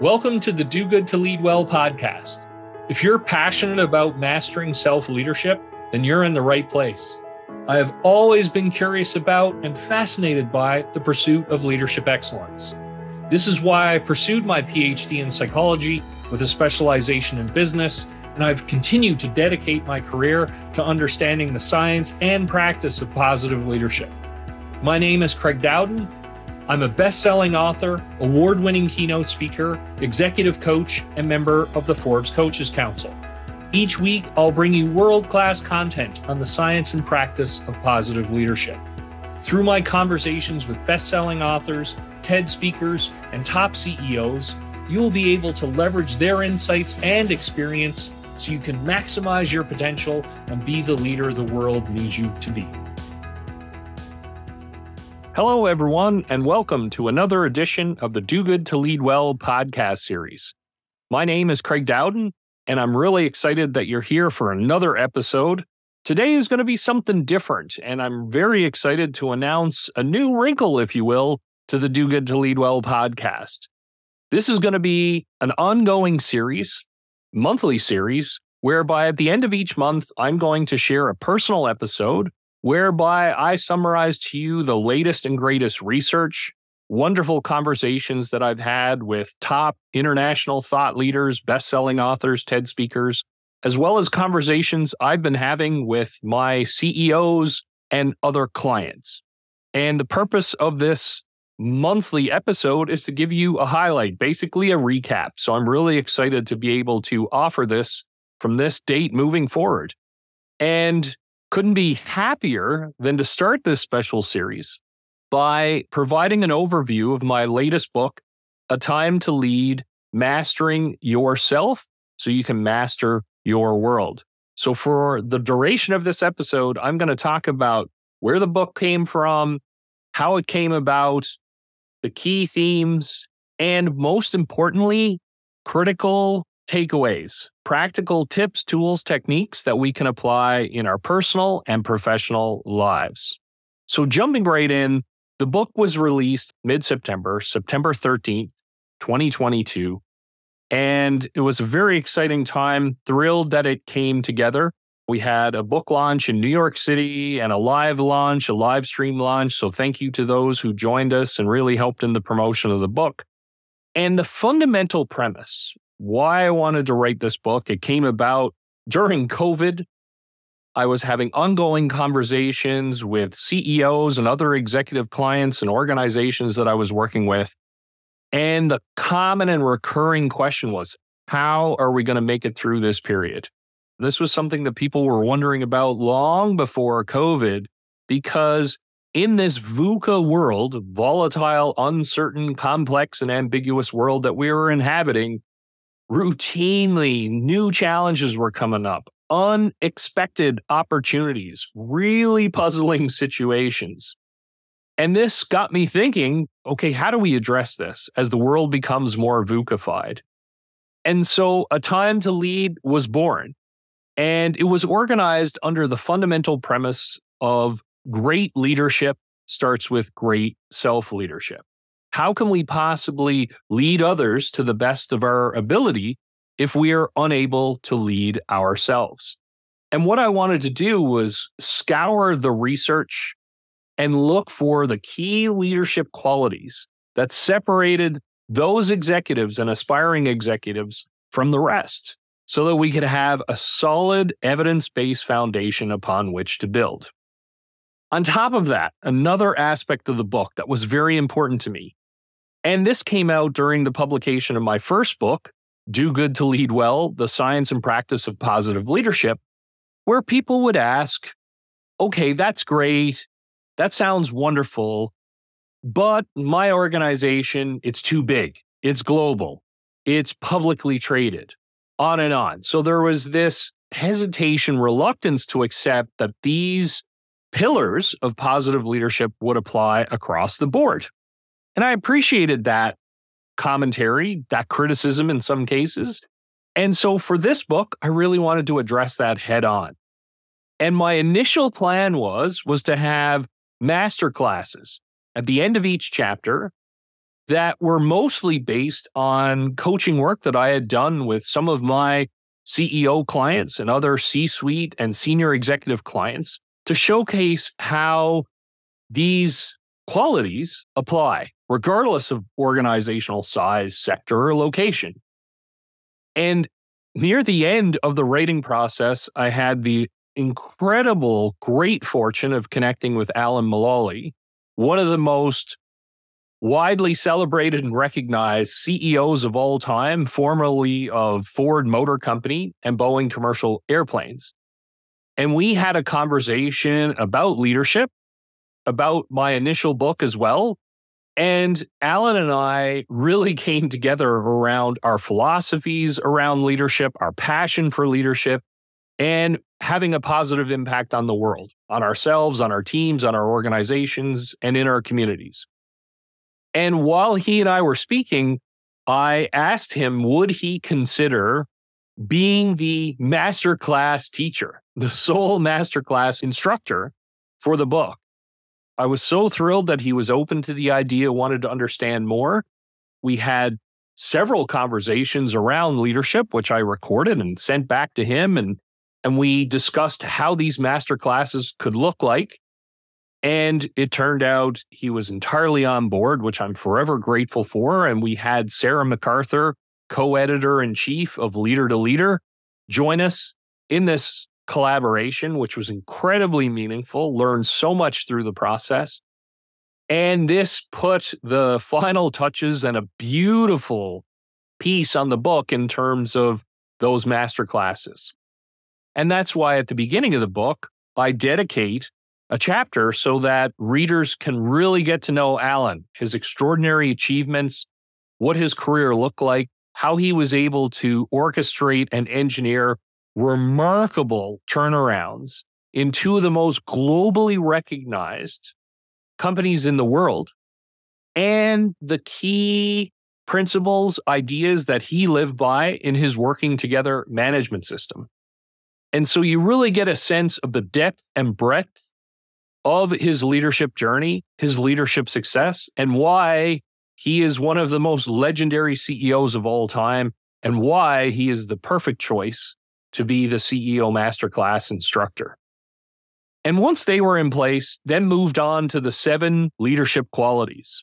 Welcome to the Do Good to Lead Well podcast. If you're passionate about mastering self leadership, then you're in the right place. I have always been curious about and fascinated by the pursuit of leadership excellence. This is why I pursued my PhD in psychology with a specialization in business, and I've continued to dedicate my career to understanding the science and practice of positive leadership. My name is Craig Dowden, I'm a best selling author, award winning keynote speaker, executive coach, and member of the Forbes Coaches Council. Each week, I'll bring you world class content on the science and practice of positive leadership. Through my conversations with best selling authors, TED speakers, and top CEOs, you'll be able to leverage their insights and experience so you can maximize your potential and be the leader the world needs you to be. Hello, everyone, and welcome to another edition of the Do Good to Lead Well podcast series. My name is Craig Dowden, and I'm really excited that you're here for another episode. Today is going to be something different, and I'm very excited to announce a new wrinkle, if you will, to the Do Good to Lead Well podcast. This is going to be an ongoing series, monthly series, whereby at the end of each month, I'm going to share a personal episode whereby I summarize to you the latest and greatest research, wonderful conversations that I've had with top international thought leaders, best selling authors, TED speakers, as well as conversations I've been having with my CEOs and other clients. And the purpose of this monthly episode is to give you a highlight, basically a recap. So I'm really excited to be able to offer this from this date moving forward. And couldn't be happier than to start this special series by providing an overview of my latest book, A Time to Lead Mastering Yourself so you can master your world. So, for the duration of this episode, I'm going to talk about where the book came from, how it came about, the key themes, and most importantly, critical takeaways, practical tips, tools, techniques that we can apply in our personal and professional lives. So, jumping right in, the book was released mid September, September 13th, 2022. And it was a very exciting time, thrilled that it came together. We had a book launch in New York City and a live launch, a live stream launch. So, thank you to those who joined us and really helped in the promotion of the book. And the fundamental premise why I wanted to write this book. It came about during COVID. I was having ongoing conversations with CEOs and other executive clients and organizations that I was working with. And the common and recurring question was how are we going to make it through this period? This was something that people were wondering about long before COVID because in this VUCA world, volatile, uncertain, complex, and ambiguous world that we were inhabiting, routinely new challenges were coming up, unexpected opportunities, really puzzling situations. And this got me thinking okay, how do we address this as the world becomes more VUCified? And so a time to lead was born. And it was organized under the fundamental premise of great leadership starts with great self leadership. How can we possibly lead others to the best of our ability if we are unable to lead ourselves? And what I wanted to do was scour the research and look for the key leadership qualities that separated those executives and aspiring executives from the rest so that we could have a solid evidence based foundation upon which to build. On top of that, another aspect of the book that was very important to me and this came out during the publication of my first book, Do Good to Lead Well The Science and Practice of Positive Leadership, where people would ask, okay, that's great. That sounds wonderful. But my organization, it's too big. It's global. It's publicly traded, on and on. So there was this hesitation, reluctance to accept that these pillars of positive leadership would apply across the board. And I appreciated that commentary, that criticism in some cases. And so for this book, I really wanted to address that head on. And my initial plan was was to have master classes at the end of each chapter that were mostly based on coaching work that I had done with some of my CEO clients and other C suite and senior executive clients to showcase how these qualities apply, regardless of organizational size, sector, or location. And near the end of the writing process, I had the incredible, great fortune of connecting with Alan Mulally, one of the most widely celebrated and recognized CEOs of all time, formerly of Ford Motor Company and Boeing Commercial Airplanes. And we had a conversation about leadership, about my initial book as well. And Alan and I really came together around our philosophies around leadership, our passion for leadership, and having a positive impact on the world, on ourselves, on our teams, on our organizations, and in our communities. And while he and I were speaking, I asked him, would he consider being the masterclass teacher, the sole masterclass instructor for the book? I was so thrilled that he was open to the idea, wanted to understand more. We had several conversations around leadership, which I recorded and sent back to him. And, and we discussed how these master classes could look like and it turned out he was entirely on board, which I'm forever grateful for. And we had Sarah McArthur, co editor in chief of Leader to Leader, join us in this collaboration, which was incredibly meaningful, learned so much through the process. And this put the final touches and a beautiful piece on the book in terms of those master classes. And that's why at the beginning of the book, I dedicate a chapter so that readers can really get to know Alan, his extraordinary achievements, what his career looked like, how he was able to orchestrate and engineer remarkable turnarounds in two of the most globally recognized companies in the world, and the key principles, ideas that he lived by in his working together management system. And so you really get a sense of the depth and breadth of his leadership journey, his leadership success, and why he is one of the most legendary CEOs of all time, and why he is the perfect choice to be the CEO Masterclass instructor. And once they were in place, then moved on to the seven leadership qualities.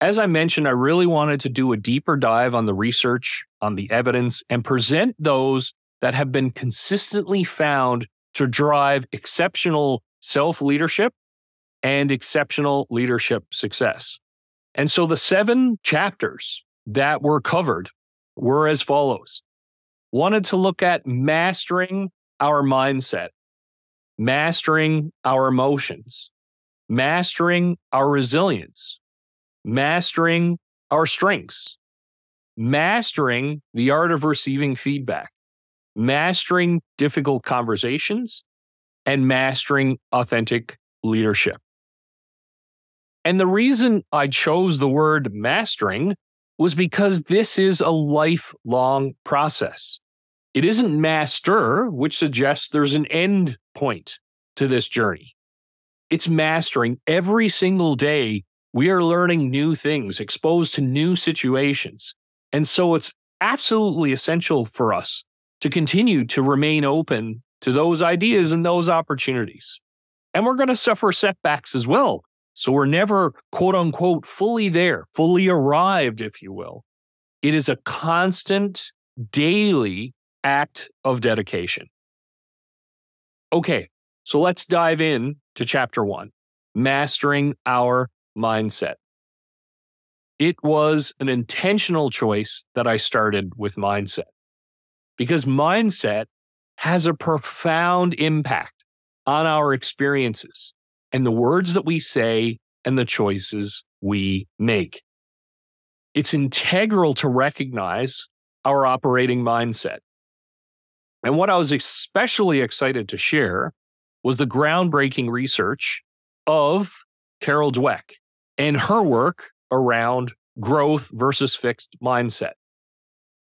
As I mentioned, I really wanted to do a deeper dive on the research, on the evidence, and present those that have been consistently found to drive exceptional self leadership and exceptional leadership success. And so the seven chapters that were covered were as follows wanted to look at mastering our mindset, mastering our emotions, mastering our resilience, mastering our strengths, mastering the art of receiving feedback, mastering difficult conversations, and mastering authentic leadership. And the reason I chose the word mastering was because this is a lifelong process. It isn't master, which suggests there's an end point to this journey. It's mastering every single day. We are learning new things, exposed to new situations. And so it's absolutely essential for us to continue to remain open to those ideas and those opportunities. And we're going to suffer setbacks as well so we're never, quote unquote, fully there, fully arrived, if you will. It is a constant, daily act of dedication. Okay, so let's dive in to chapter one mastering our mindset. It was an intentional choice that I started with mindset because mindset has a profound impact on our experiences and the words that we say and the choices we make. It's integral to recognize our operating mindset. And what I was especially excited to share was the groundbreaking research of Carol Dweck and her work around growth versus fixed mindset.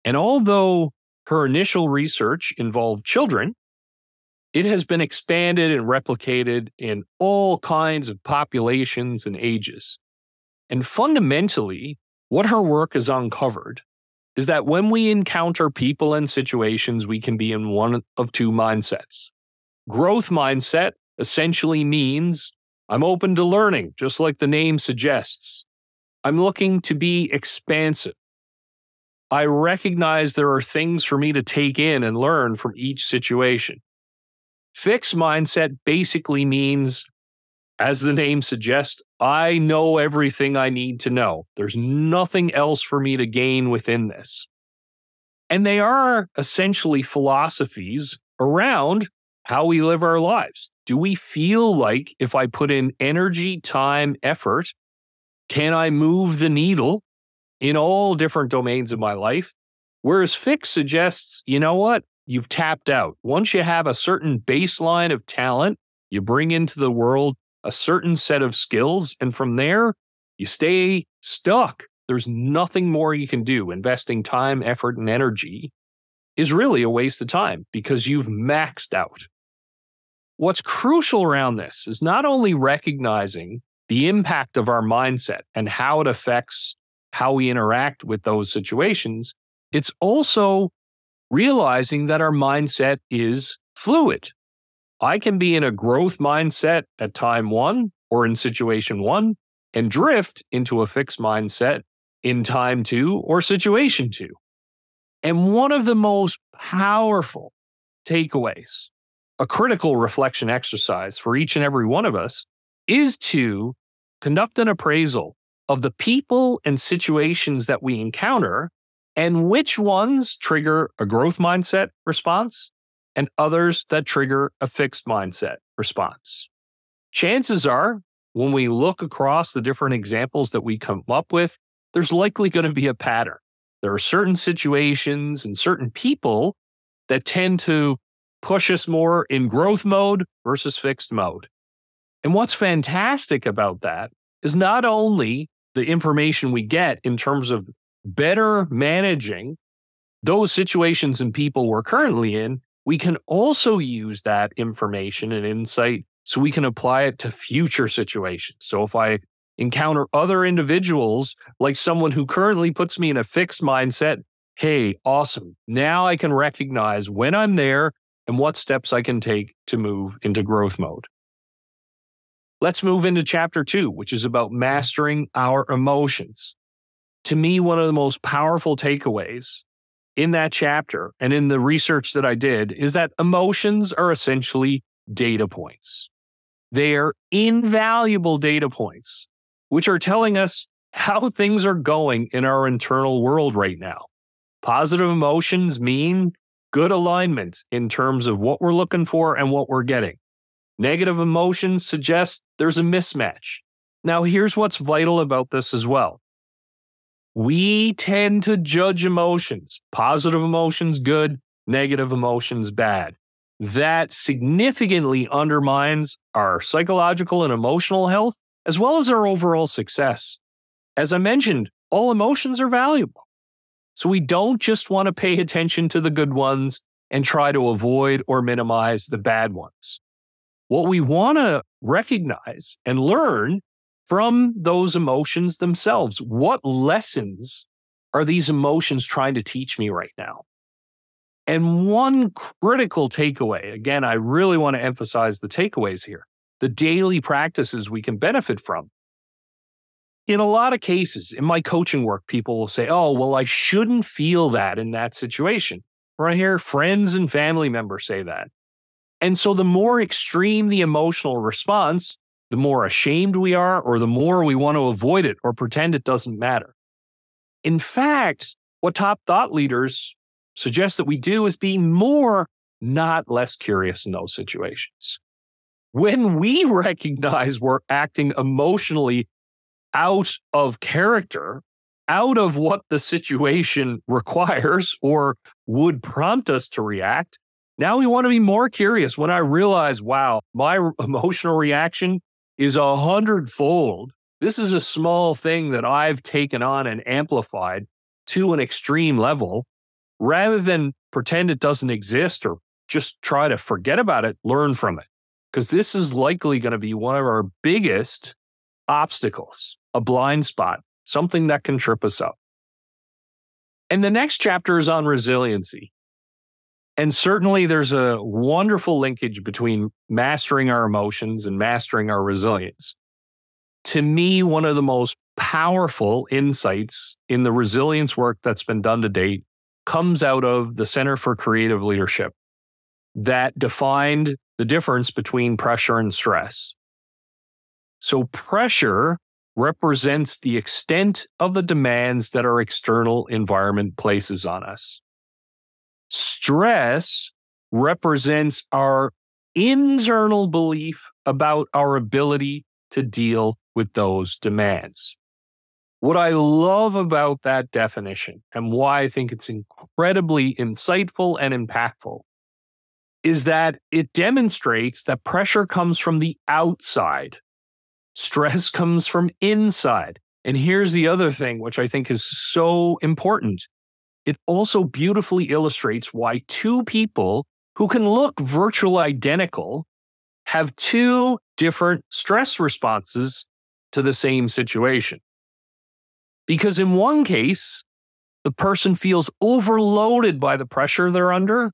And although her initial research involved children, it has been expanded and replicated in all kinds of populations and ages. And fundamentally, what her work has uncovered is that when we encounter people and situations, we can be in one of two mindsets. Growth mindset essentially means I'm open to learning, just like the name suggests. I'm looking to be expansive. I recognize there are things for me to take in and learn from each situation. Fixed mindset basically means, as the name suggests, I know everything I need to know. There's nothing else for me to gain within this. And they are essentially philosophies around how we live our lives. Do we feel like if I put in energy, time, effort, can I move the needle in all different domains of my life? Whereas Fix suggests, you know what? You've tapped out. Once you have a certain baseline of talent, you bring into the world a certain set of skills, and from there, you stay stuck. There's nothing more you can do. Investing time, effort, and energy is really a waste of time because you've maxed out. What's crucial around this is not only recognizing the impact of our mindset and how it affects how we interact with those situations, it's also realizing that our mindset is fluid. I can be in a growth mindset at time one or in situation one and drift into a fixed mindset in time two or situation two. And one of the most powerful takeaways, a critical reflection exercise for each and every one of us, is to conduct an appraisal of the people and situations that we encounter and which ones trigger a growth mindset response and others that trigger a fixed mindset response. Chances are, when we look across the different examples that we come up with, there's likely going to be a pattern. There are certain situations and certain people that tend to push us more in growth mode versus fixed mode. And what's fantastic about that is not only the information we get in terms of better managing those situations and people we're currently in, we can also use that information and insight so we can apply it to future situations. So if I encounter other individuals, like someone who currently puts me in a fixed mindset, hey, awesome. Now I can recognize when I'm there and what steps I can take to move into growth mode. Let's move into chapter two, which is about mastering our emotions. To me, one of the most powerful takeaways in that chapter and in the research that I did is that emotions are essentially data points. They are invaluable data points, which are telling us how things are going in our internal world right now. Positive emotions mean good alignment in terms of what we're looking for and what we're getting. Negative emotions suggest there's a mismatch. Now, here's what's vital about this as well we tend to judge emotions, positive emotions good, negative emotions bad. That significantly undermines our psychological and emotional health, as well as our overall success. As I mentioned, all emotions are valuable. So we don't just want to pay attention to the good ones and try to avoid or minimize the bad ones. What we want to recognize and learn from those emotions themselves. What lessons are these emotions trying to teach me right now? And one critical takeaway again, I really want to emphasize the takeaways here the daily practices we can benefit from. In a lot of cases, in my coaching work, people will say, Oh, well, I shouldn't feel that in that situation. Or I hear friends and family members say that. And so the more extreme the emotional response, the more ashamed we are, or the more we want to avoid it or pretend it doesn't matter. In fact, what top thought leaders suggest that we do is be more, not less curious in those situations. When we recognize we're acting emotionally out of character, out of what the situation requires or would prompt us to react, now we want to be more curious. When I realize, wow, my emotional reaction is a hundredfold. This is a small thing that I've taken on and amplified to an extreme level rather than pretend it doesn't exist or just try to forget about it, learn from it. Because this is likely going to be one of our biggest obstacles, a blind spot something that can trip us up. And the next chapter is on resiliency. And certainly there's a wonderful linkage between mastering our emotions and mastering our resilience. To me, one of the most powerful insights in the resilience work that's been done to date comes out of the Center for Creative Leadership that defined the difference between pressure and stress. So, pressure represents the extent of the demands that our external environment places on us. Stress represents our internal belief about our ability to deal with those demands. What I love about that definition and why I think it's incredibly insightful and impactful is that it demonstrates that pressure comes from the outside, stress comes from inside. And here's the other thing, which I think is so important it also beautifully illustrates why two people who can look virtually identical have two different stress responses to the same situation. Because in one case, the person feels overloaded by the pressure they're under.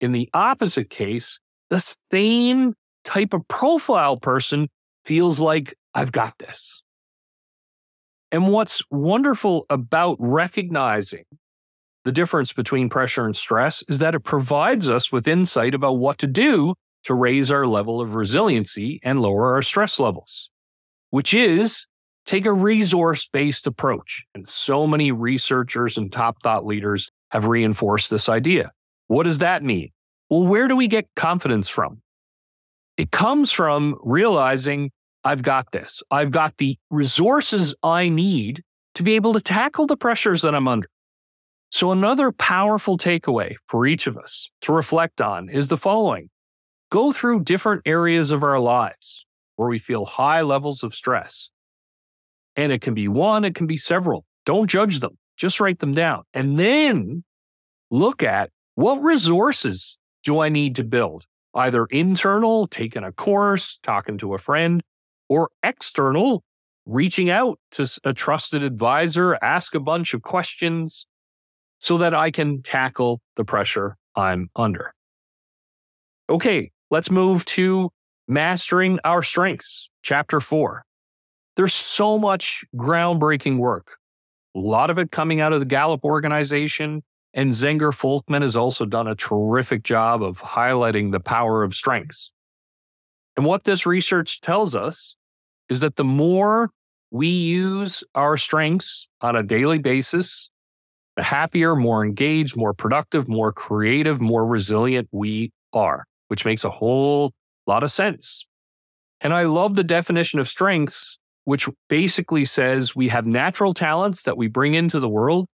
In the opposite case, the same type of profile person feels like, I've got this. And what's wonderful about recognizing the difference between pressure and stress is that it provides us with insight about what to do to raise our level of resiliency and lower our stress levels, which is take a resource based approach. And so many researchers and top thought leaders have reinforced this idea. What does that mean? Well, where do we get confidence from? It comes from realizing I've got this. I've got the resources I need to be able to tackle the pressures that I'm under. So, another powerful takeaway for each of us to reflect on is the following go through different areas of our lives where we feel high levels of stress and it can be one, it can be several. Don't judge them, just write them down. And then look at what resources do I need to build? Either internal, taking a course, talking to a friend, or external, reaching out to a trusted advisor, ask a bunch of questions so that I can tackle the pressure I'm under. Okay, let's move to mastering our strengths, chapter four. There's so much groundbreaking work, a lot of it coming out of the Gallup organization. And Zenger Folkman has also done a terrific job of highlighting the power of strengths. And what this research tells us is that the more we use our strengths on a daily basis, happier, more engaged, more productive, more creative, more resilient we are, which makes a whole lot of sense. And I love the definition of strengths which basically says we have natural talents that we bring into the world.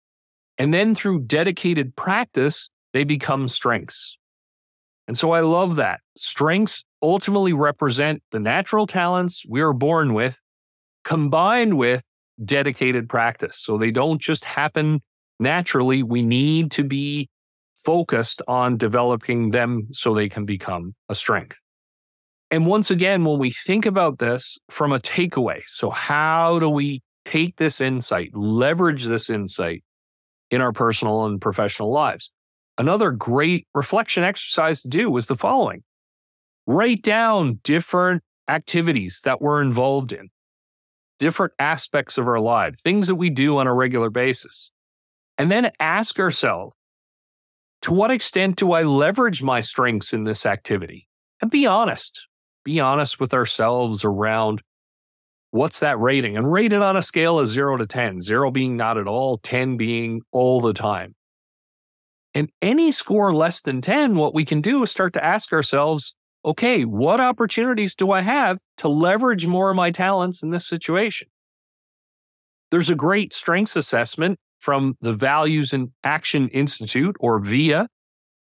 And then through dedicated practice, they become strengths. And so I love that. Strengths ultimately represent the natural talents we are born with combined with dedicated practice. So they don't just happen naturally. We need to be focused on developing them so they can become a strength. And once again, when we think about this from a takeaway, so how do we take this insight, leverage this insight in our personal and professional lives? Another great reflection exercise to do was the following write down different activities that we're involved in, different aspects of our life, things that we do on a regular basis. And then ask ourselves, to what extent do I leverage my strengths in this activity? And be honest be honest with ourselves around what's that rating and rate it on a scale of zero to 10, zero being not at all, 10 being all the time. And any score less than 10, what we can do is start to ask ourselves, okay, what opportunities do I have to leverage more of my talents in this situation? There's a great strengths assessment from the Values and Action Institute or VIA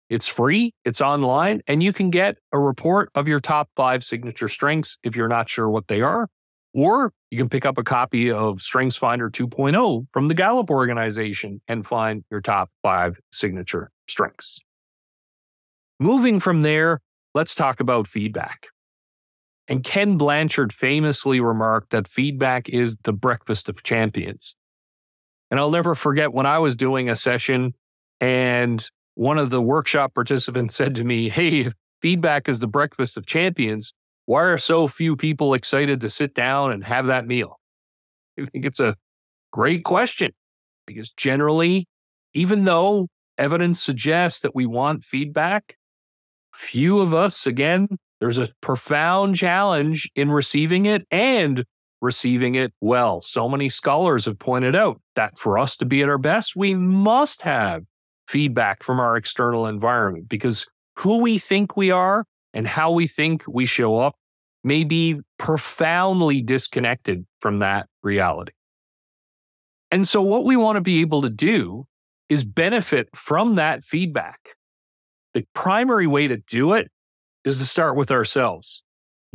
it's free, it's online, and you can get a report of your top five signature strengths if you're not sure what they are. Or you can pick up a copy of Strengths Finder 2.0 from the Gallup organization and find your top five signature strengths. Moving from there, let's talk about feedback. And Ken Blanchard famously remarked that feedback is the breakfast of champions. And I'll never forget when I was doing a session and one of the workshop participants said to me, Hey, feedback is the breakfast of champions. Why are so few people excited to sit down and have that meal? I think it's a great question because generally, even though evidence suggests that we want feedback, few of us, again, there's a profound challenge in receiving it and receiving it well. So many scholars have pointed out that for us to be at our best, we must have feedback from our external environment because who we think we are and how we think we show up may be profoundly disconnected from that reality. And so, what we want to be able to do is benefit from that feedback. The primary way to do it is to start with ourselves.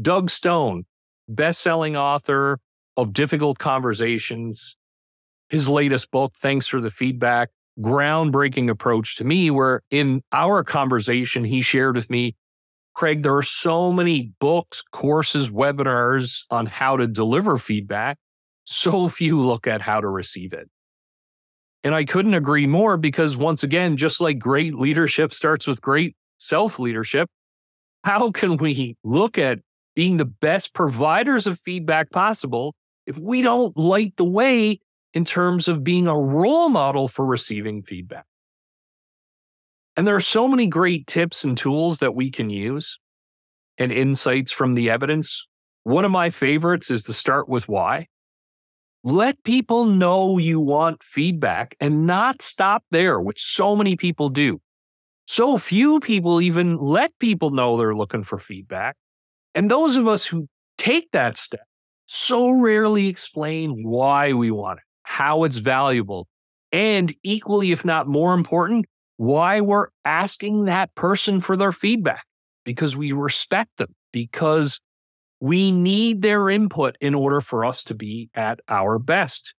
Doug Stone, best-selling author of Difficult Conversations, his latest book, Thanks for the Feedback, groundbreaking approach to me, where in our conversation, he shared with me, Craig, there are so many books, courses, webinars on how to deliver feedback. So few look at how to receive it. And I couldn't agree more because, once again, just like great leadership starts with great self leadership, how can we look at being the best providers of feedback possible if we don't light the way in terms of being a role model for receiving feedback? And there are so many great tips and tools that we can use and insights from the evidence. One of my favorites is to start with why. Let people know you want feedback and not stop there, which so many people do. So few people even let people know they're looking for feedback. And those of us who take that step so rarely explain why we want it, how it's valuable, and equally, if not more important, why we're asking that person for their feedback because we respect them, because we need their input in order for us to be at our best.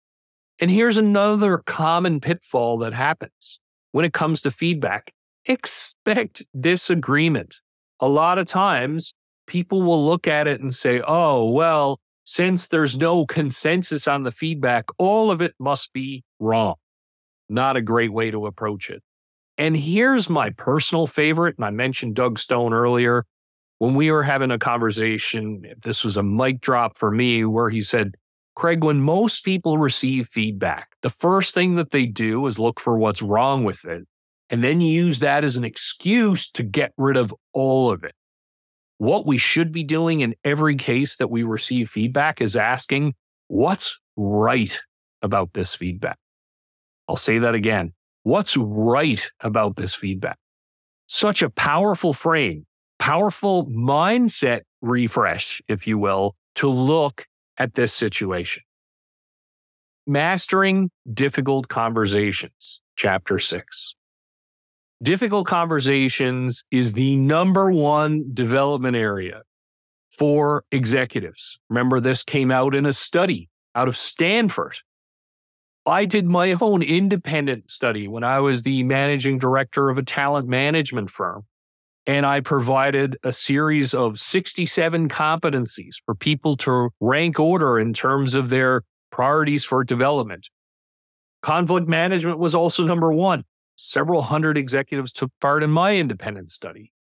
And here's another common pitfall that happens when it comes to feedback expect disagreement. A lot of times, people will look at it and say, oh, well, since there's no consensus on the feedback, all of it must be wrong. Not a great way to approach it. And here's my personal favorite. And I mentioned Doug Stone earlier when we were having a conversation, this was a mic drop for me where he said, Craig, when most people receive feedback, the first thing that they do is look for what's wrong with it and then use that as an excuse to get rid of all of it. What we should be doing in every case that we receive feedback is asking, what's right about this feedback? I'll say that again. What's right about this feedback? Such a powerful frame powerful mindset refresh, if you will, to look at this situation. Mastering difficult conversations, chapter six. Difficult conversations is the number one development area for executives. Remember, this came out in a study out of Stanford. I did my own independent study when I was the managing director of a talent management firm. And I provided a series of 67 competencies for people to rank order in terms of their priorities for development. Conflict management was also number one. Several hundred executives took part in my independent study.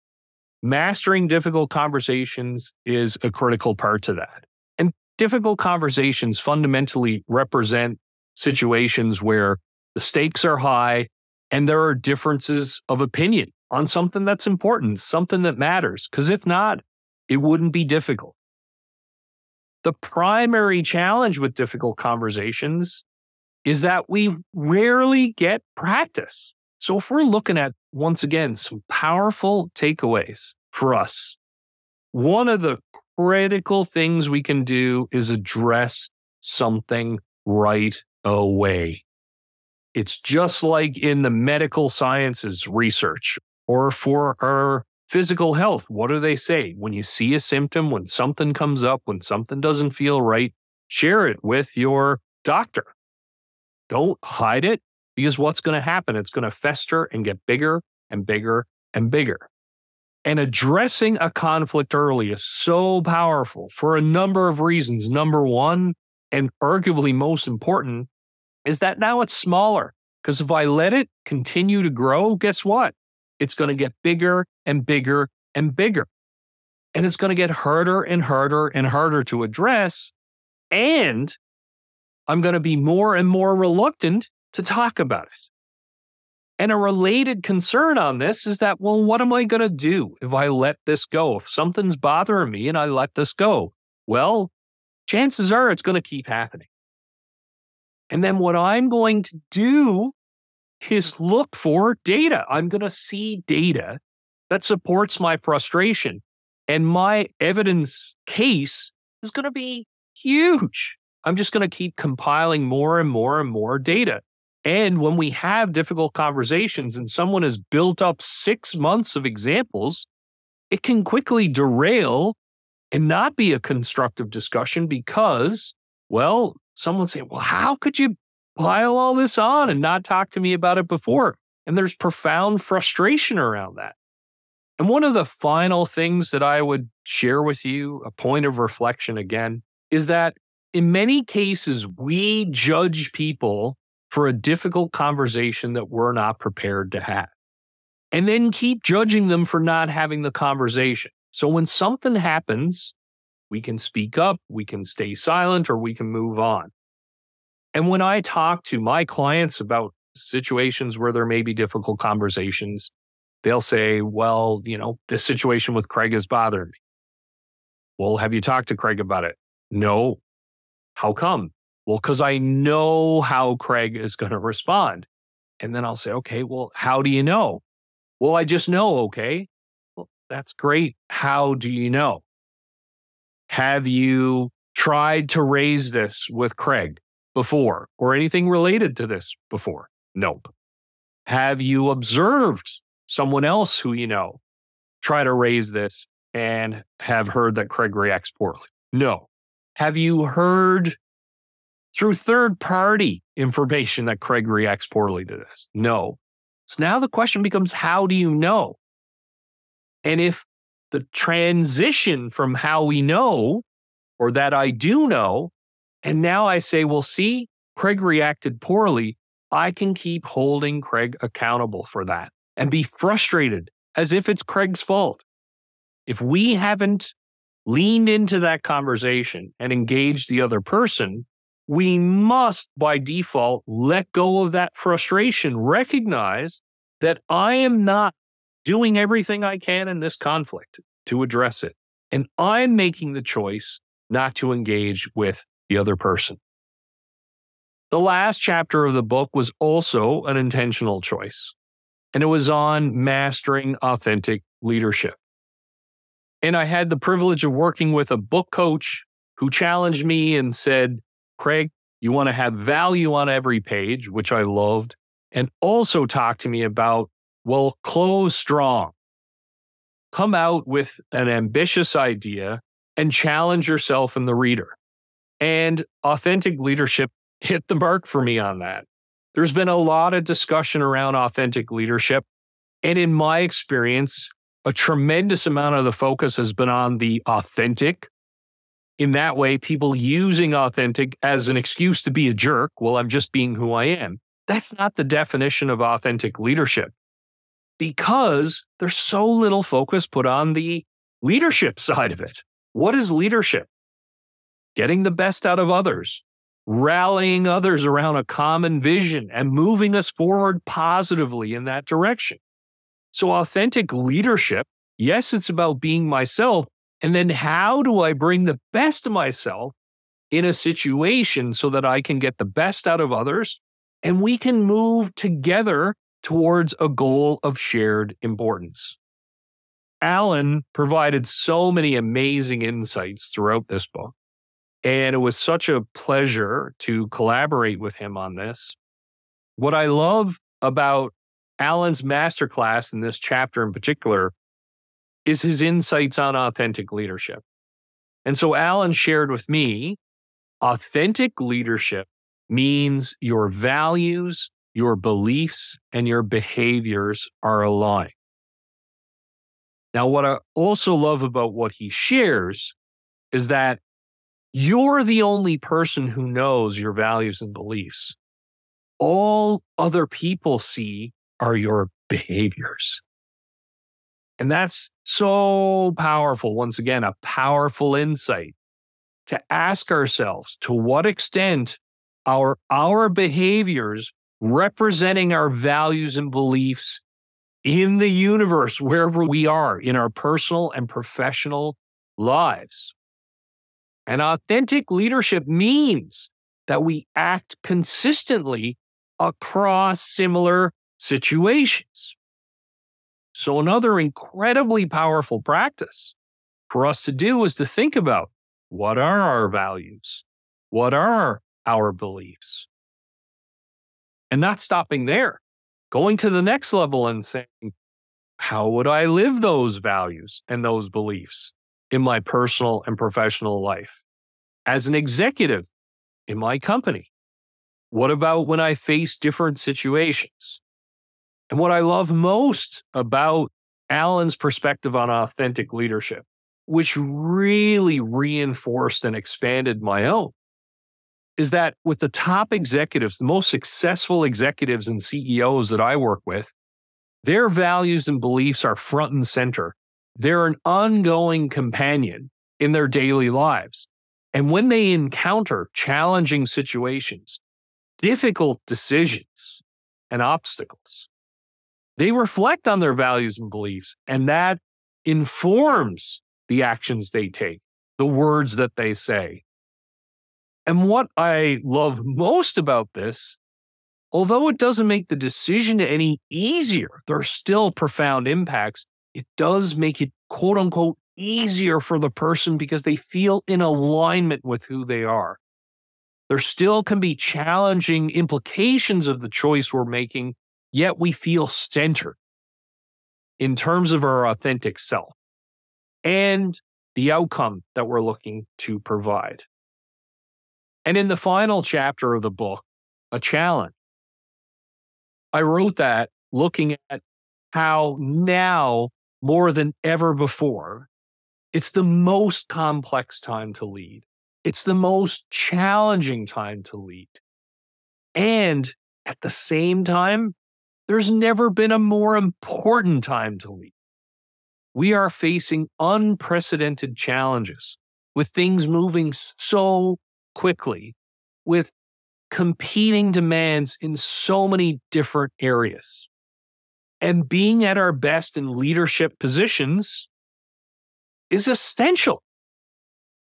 Mastering difficult conversations is a critical part to that. And difficult conversations fundamentally represent situations where the stakes are high and there are differences of opinion on something that's important, something that matters. Because if not, it wouldn't be difficult. The primary challenge with difficult conversations is that we rarely get practice. So, if we're looking at, once again, some powerful takeaways for us, one of the critical things we can do is address something right away. It's just like in the medical sciences research or for our physical health. What do they say? When you see a symptom, when something comes up, when something doesn't feel right, share it with your doctor. Don't hide it because what's going to happen? It's going to fester and get bigger and bigger and bigger. And addressing a conflict early is so powerful for a number of reasons. Number one, and arguably most important, is that now it's smaller. Because if I let it continue to grow, guess what? It's going to get bigger and bigger and bigger. And it's going to get harder and harder and harder to address. And I'm going to be more and more reluctant to talk about it. And a related concern on this is that, well, what am I going to do if I let this go? If something's bothering me and I let this go, well, chances are it's going to keep happening. And then what I'm going to do is look for data. I'm going to see data that supports my frustration. And my evidence case is going to be huge. I'm just going to keep compiling more and more and more data. And when we have difficult conversations and someone has built up six months of examples, it can quickly derail and not be a constructive discussion because, well, someone say, well, how could you pile all this on and not talk to me about it before? And there's profound frustration around that. And one of the final things that I would share with you, a point of reflection again, is that in many cases, we judge people for a difficult conversation that we're not prepared to have, and then keep judging them for not having the conversation. So when something happens we can speak up, we can stay silent, or we can move on. And when I talk to my clients about situations where there may be difficult conversations, they'll say, Well, you know, this situation with Craig is bothering me. Well, have you talked to Craig about it? No. How come? Well, because I know how Craig is going to respond. And then I'll say, Okay, well, how do you know? Well, I just know. Okay. Well, that's great. How do you know? Have you tried to raise this with Craig before or anything related to this before? Nope. Have you observed someone else who you know try to raise this and have heard that Craig reacts poorly? No. Have you heard through third party information that Craig reacts poorly to this? No. So now the question becomes how do you know? And if the transition from how we know or that I do know. And now I say, well, see, Craig reacted poorly. I can keep holding Craig accountable for that and be frustrated as if it's Craig's fault. If we haven't leaned into that conversation and engaged the other person, we must by default let go of that frustration, recognize that I am not doing everything I can in this conflict to address it. And I'm making the choice not to engage with the other person. The last chapter of the book was also an intentional choice, and it was on mastering authentic leadership. And I had the privilege of working with a book coach who challenged me and said, Craig, you want to have value on every page, which I loved, and also talk to me about, well, close strong. Come out with an ambitious idea and challenge yourself and the reader. And authentic leadership hit the mark for me on that. There's been a lot of discussion around authentic leadership. And in my experience, a tremendous amount of the focus has been on the authentic. In that way, people using authentic as an excuse to be a jerk. Well, I'm just being who I am. That's not the definition of authentic leadership because there's so little focus put on the leadership side of it. What is leadership? Getting the best out of others, rallying others around a common vision, and moving us forward positively in that direction. So, authentic leadership, yes, it's about being myself. And then, how do I bring the best of myself in a situation so that I can get the best out of others and we can move together towards a goal of shared importance? Alan provided so many amazing insights throughout this book. And it was such a pleasure to collaborate with him on this. What I love about Alan's masterclass in this chapter in particular is his insights on authentic leadership. And so Alan shared with me authentic leadership means your values, your beliefs, and your behaviors are aligned. Now, what I also love about what he shares is that you're the only person who knows your values and beliefs. all other people see are your behaviors. And that's so powerful. Once again, a powerful insight to ask ourselves to what extent are our behaviors representing our values and beliefs in the universe, wherever we are in our personal and professional lives. And authentic leadership means that we act consistently across similar situations. So, another incredibly powerful practice for us to do is to think about what are our values? What are our beliefs? And not stopping there, going to the next level and saying, how would I live those values and those beliefs in my personal and professional life? As an executive in my company, what about when I face different situations? And what I love most about Alan's perspective on authentic leadership, which really reinforced and expanded my own, is that with the top executives, the most successful executives and CEOs that I work with, their values and beliefs are front and center. They're an ongoing companion in their daily lives. And when they encounter challenging situations, difficult decisions, and obstacles, they reflect on their values and beliefs, and that informs the actions they take, the words that they say. And what I love most about this, although it doesn't make the decision any easier, there are still profound impacts. It does make it quote unquote easier for the person because they feel in alignment with who they are. There still can be challenging implications of the choice we're making, yet we feel centered in terms of our authentic self and the outcome that we're looking to provide. And in the final chapter of the book, a challenge, I wrote that looking at how now more than ever before, it's the most complex time to lead. It's the most challenging time to lead. And at the same time, there's never been a more important time to lead. We are facing unprecedented challenges with things moving so quickly, with competing demands in so many different areas. And being at our best in leadership positions is essential,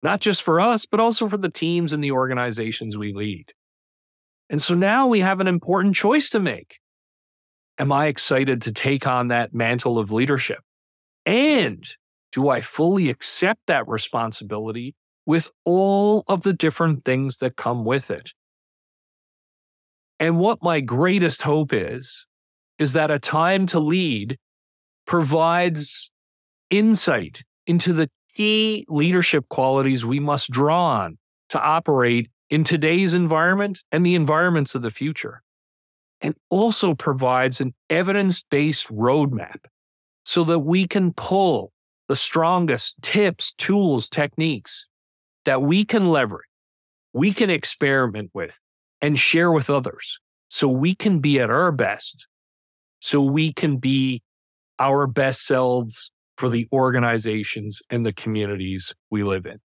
not just for us, but also for the teams and the organizations we lead. And so now we have an important choice to make. Am I excited to take on that mantle of leadership? And do I fully accept that responsibility with all of the different things that come with it? And what my greatest hope is, is that a time to lead provides insight into the key leadership qualities we must draw on to operate in today's environment and the environments of the future, and also provides an evidence based roadmap so that we can pull the strongest tips, tools, techniques that we can leverage, we can experiment with, and share with others so we can be at our best, so we can be our best selves for the organizations and the communities we live in.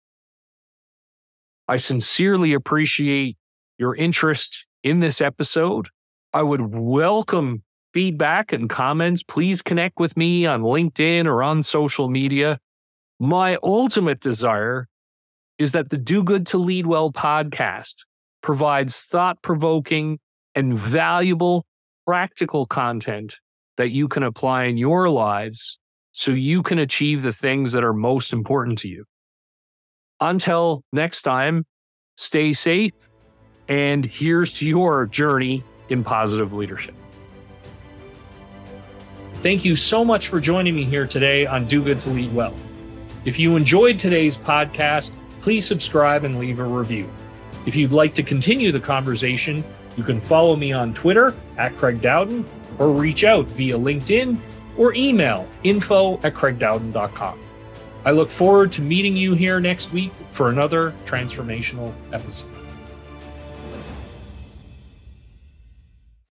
I sincerely appreciate your interest in this episode. I would welcome feedback and comments. Please connect with me on LinkedIn or on social media. My ultimate desire is that the Do Good to Lead Well podcast provides thought provoking and valuable practical content that you can apply in your lives so you can achieve the things that are most important to you. Until next time, stay safe, and here's to your journey in positive leadership. Thank you so much for joining me here today on Do Good to Lead Well. If you enjoyed today's podcast, please subscribe and leave a review. If you'd like to continue the conversation, you can follow me on Twitter at Craig Dowden or reach out via LinkedIn or email info at craigdowden.com. I look forward to meeting you here next week for another transformational episode.